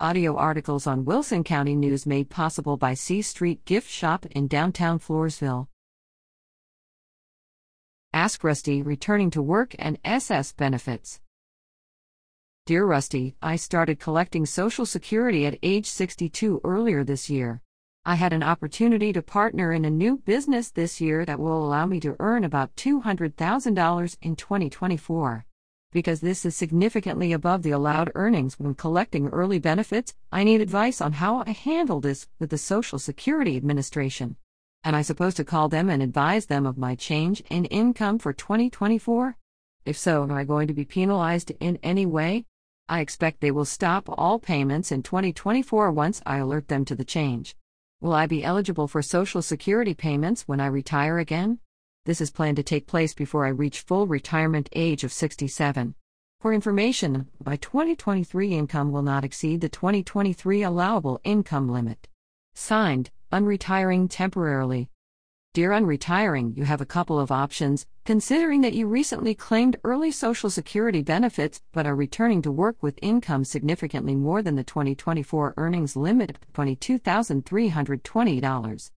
Audio articles on Wilson County News made possible by C Street Gift Shop in downtown Floresville. Ask Rusty returning to work and SS benefits. Dear Rusty, I started collecting Social Security at age 62 earlier this year. I had an opportunity to partner in a new business this year that will allow me to earn about $200,000 in 2024. Because this is significantly above the allowed earnings when collecting early benefits, I need advice on how I handle this with the Social Security Administration. Am I supposed to call them and advise them of my change in income for 2024? If so, am I going to be penalized in any way? I expect they will stop all payments in 2024 once I alert them to the change. Will I be eligible for Social Security payments when I retire again? This is planned to take place before I reach full retirement age of 67. For information, by 2023 income will not exceed the 2023 allowable income limit. Signed, Unretiring Temporarily. Dear Unretiring, you have a couple of options, considering that you recently claimed early Social Security benefits but are returning to work with income significantly more than the 2024 earnings limit of $22,320.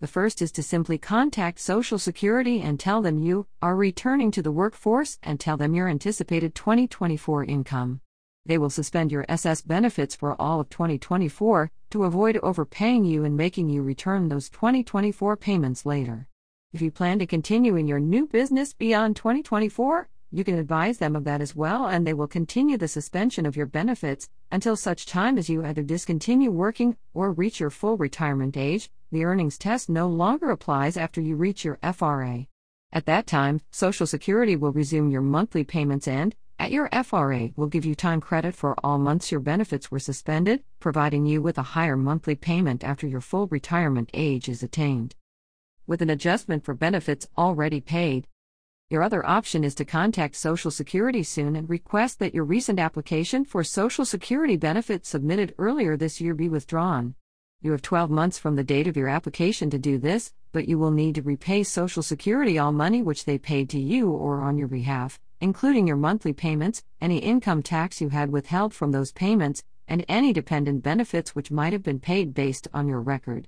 The first is to simply contact Social Security and tell them you are returning to the workforce and tell them your anticipated 2024 income. They will suspend your SS benefits for all of 2024 to avoid overpaying you and making you return those 2024 payments later. If you plan to continue in your new business beyond 2024, you can advise them of that as well, and they will continue the suspension of your benefits until such time as you either discontinue working or reach your full retirement age. The earnings test no longer applies after you reach your FRA. At that time, Social Security will resume your monthly payments and, at your FRA, will give you time credit for all months your benefits were suspended, providing you with a higher monthly payment after your full retirement age is attained. With an adjustment for benefits already paid, your other option is to contact Social Security soon and request that your recent application for Social Security benefits submitted earlier this year be withdrawn. You have 12 months from the date of your application to do this, but you will need to repay Social Security all money which they paid to you or on your behalf, including your monthly payments, any income tax you had withheld from those payments, and any dependent benefits which might have been paid based on your record.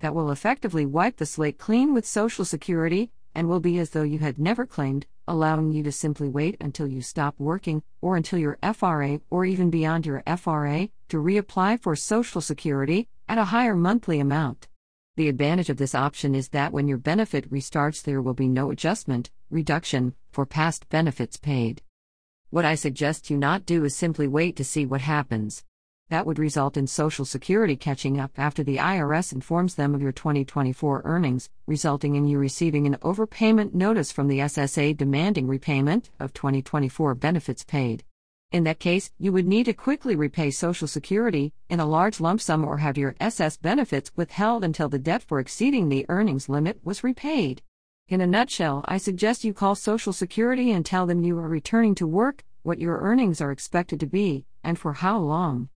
That will effectively wipe the slate clean with Social Security and will be as though you had never claimed, allowing you to simply wait until you stop working, or until your FRA, or even beyond your FRA, to reapply for Social Security at a higher monthly amount. The advantage of this option is that when your benefit restarts, there will be no adjustment, reduction, for past benefits paid. What I suggest you not do is simply wait to see what happens. That would result in Social Security catching up after the IRS informs them of your 2024 earnings, resulting in you receiving an overpayment notice from the SSA demanding repayment of 2024 benefits paid. In that case, you would need to quickly repay Social Security in a large lump sum or have your SS benefits withheld until the debt for exceeding the earnings limit was repaid. In a nutshell, I suggest you call Social Security and tell them you are returning to work, what your earnings are expected to be, and for how long.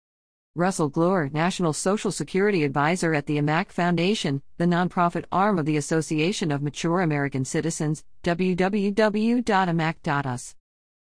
Russell Gloor, National Social Security Advisor at the AMAC Foundation, the nonprofit arm of the Association of Mature American Citizens, www.amac.us.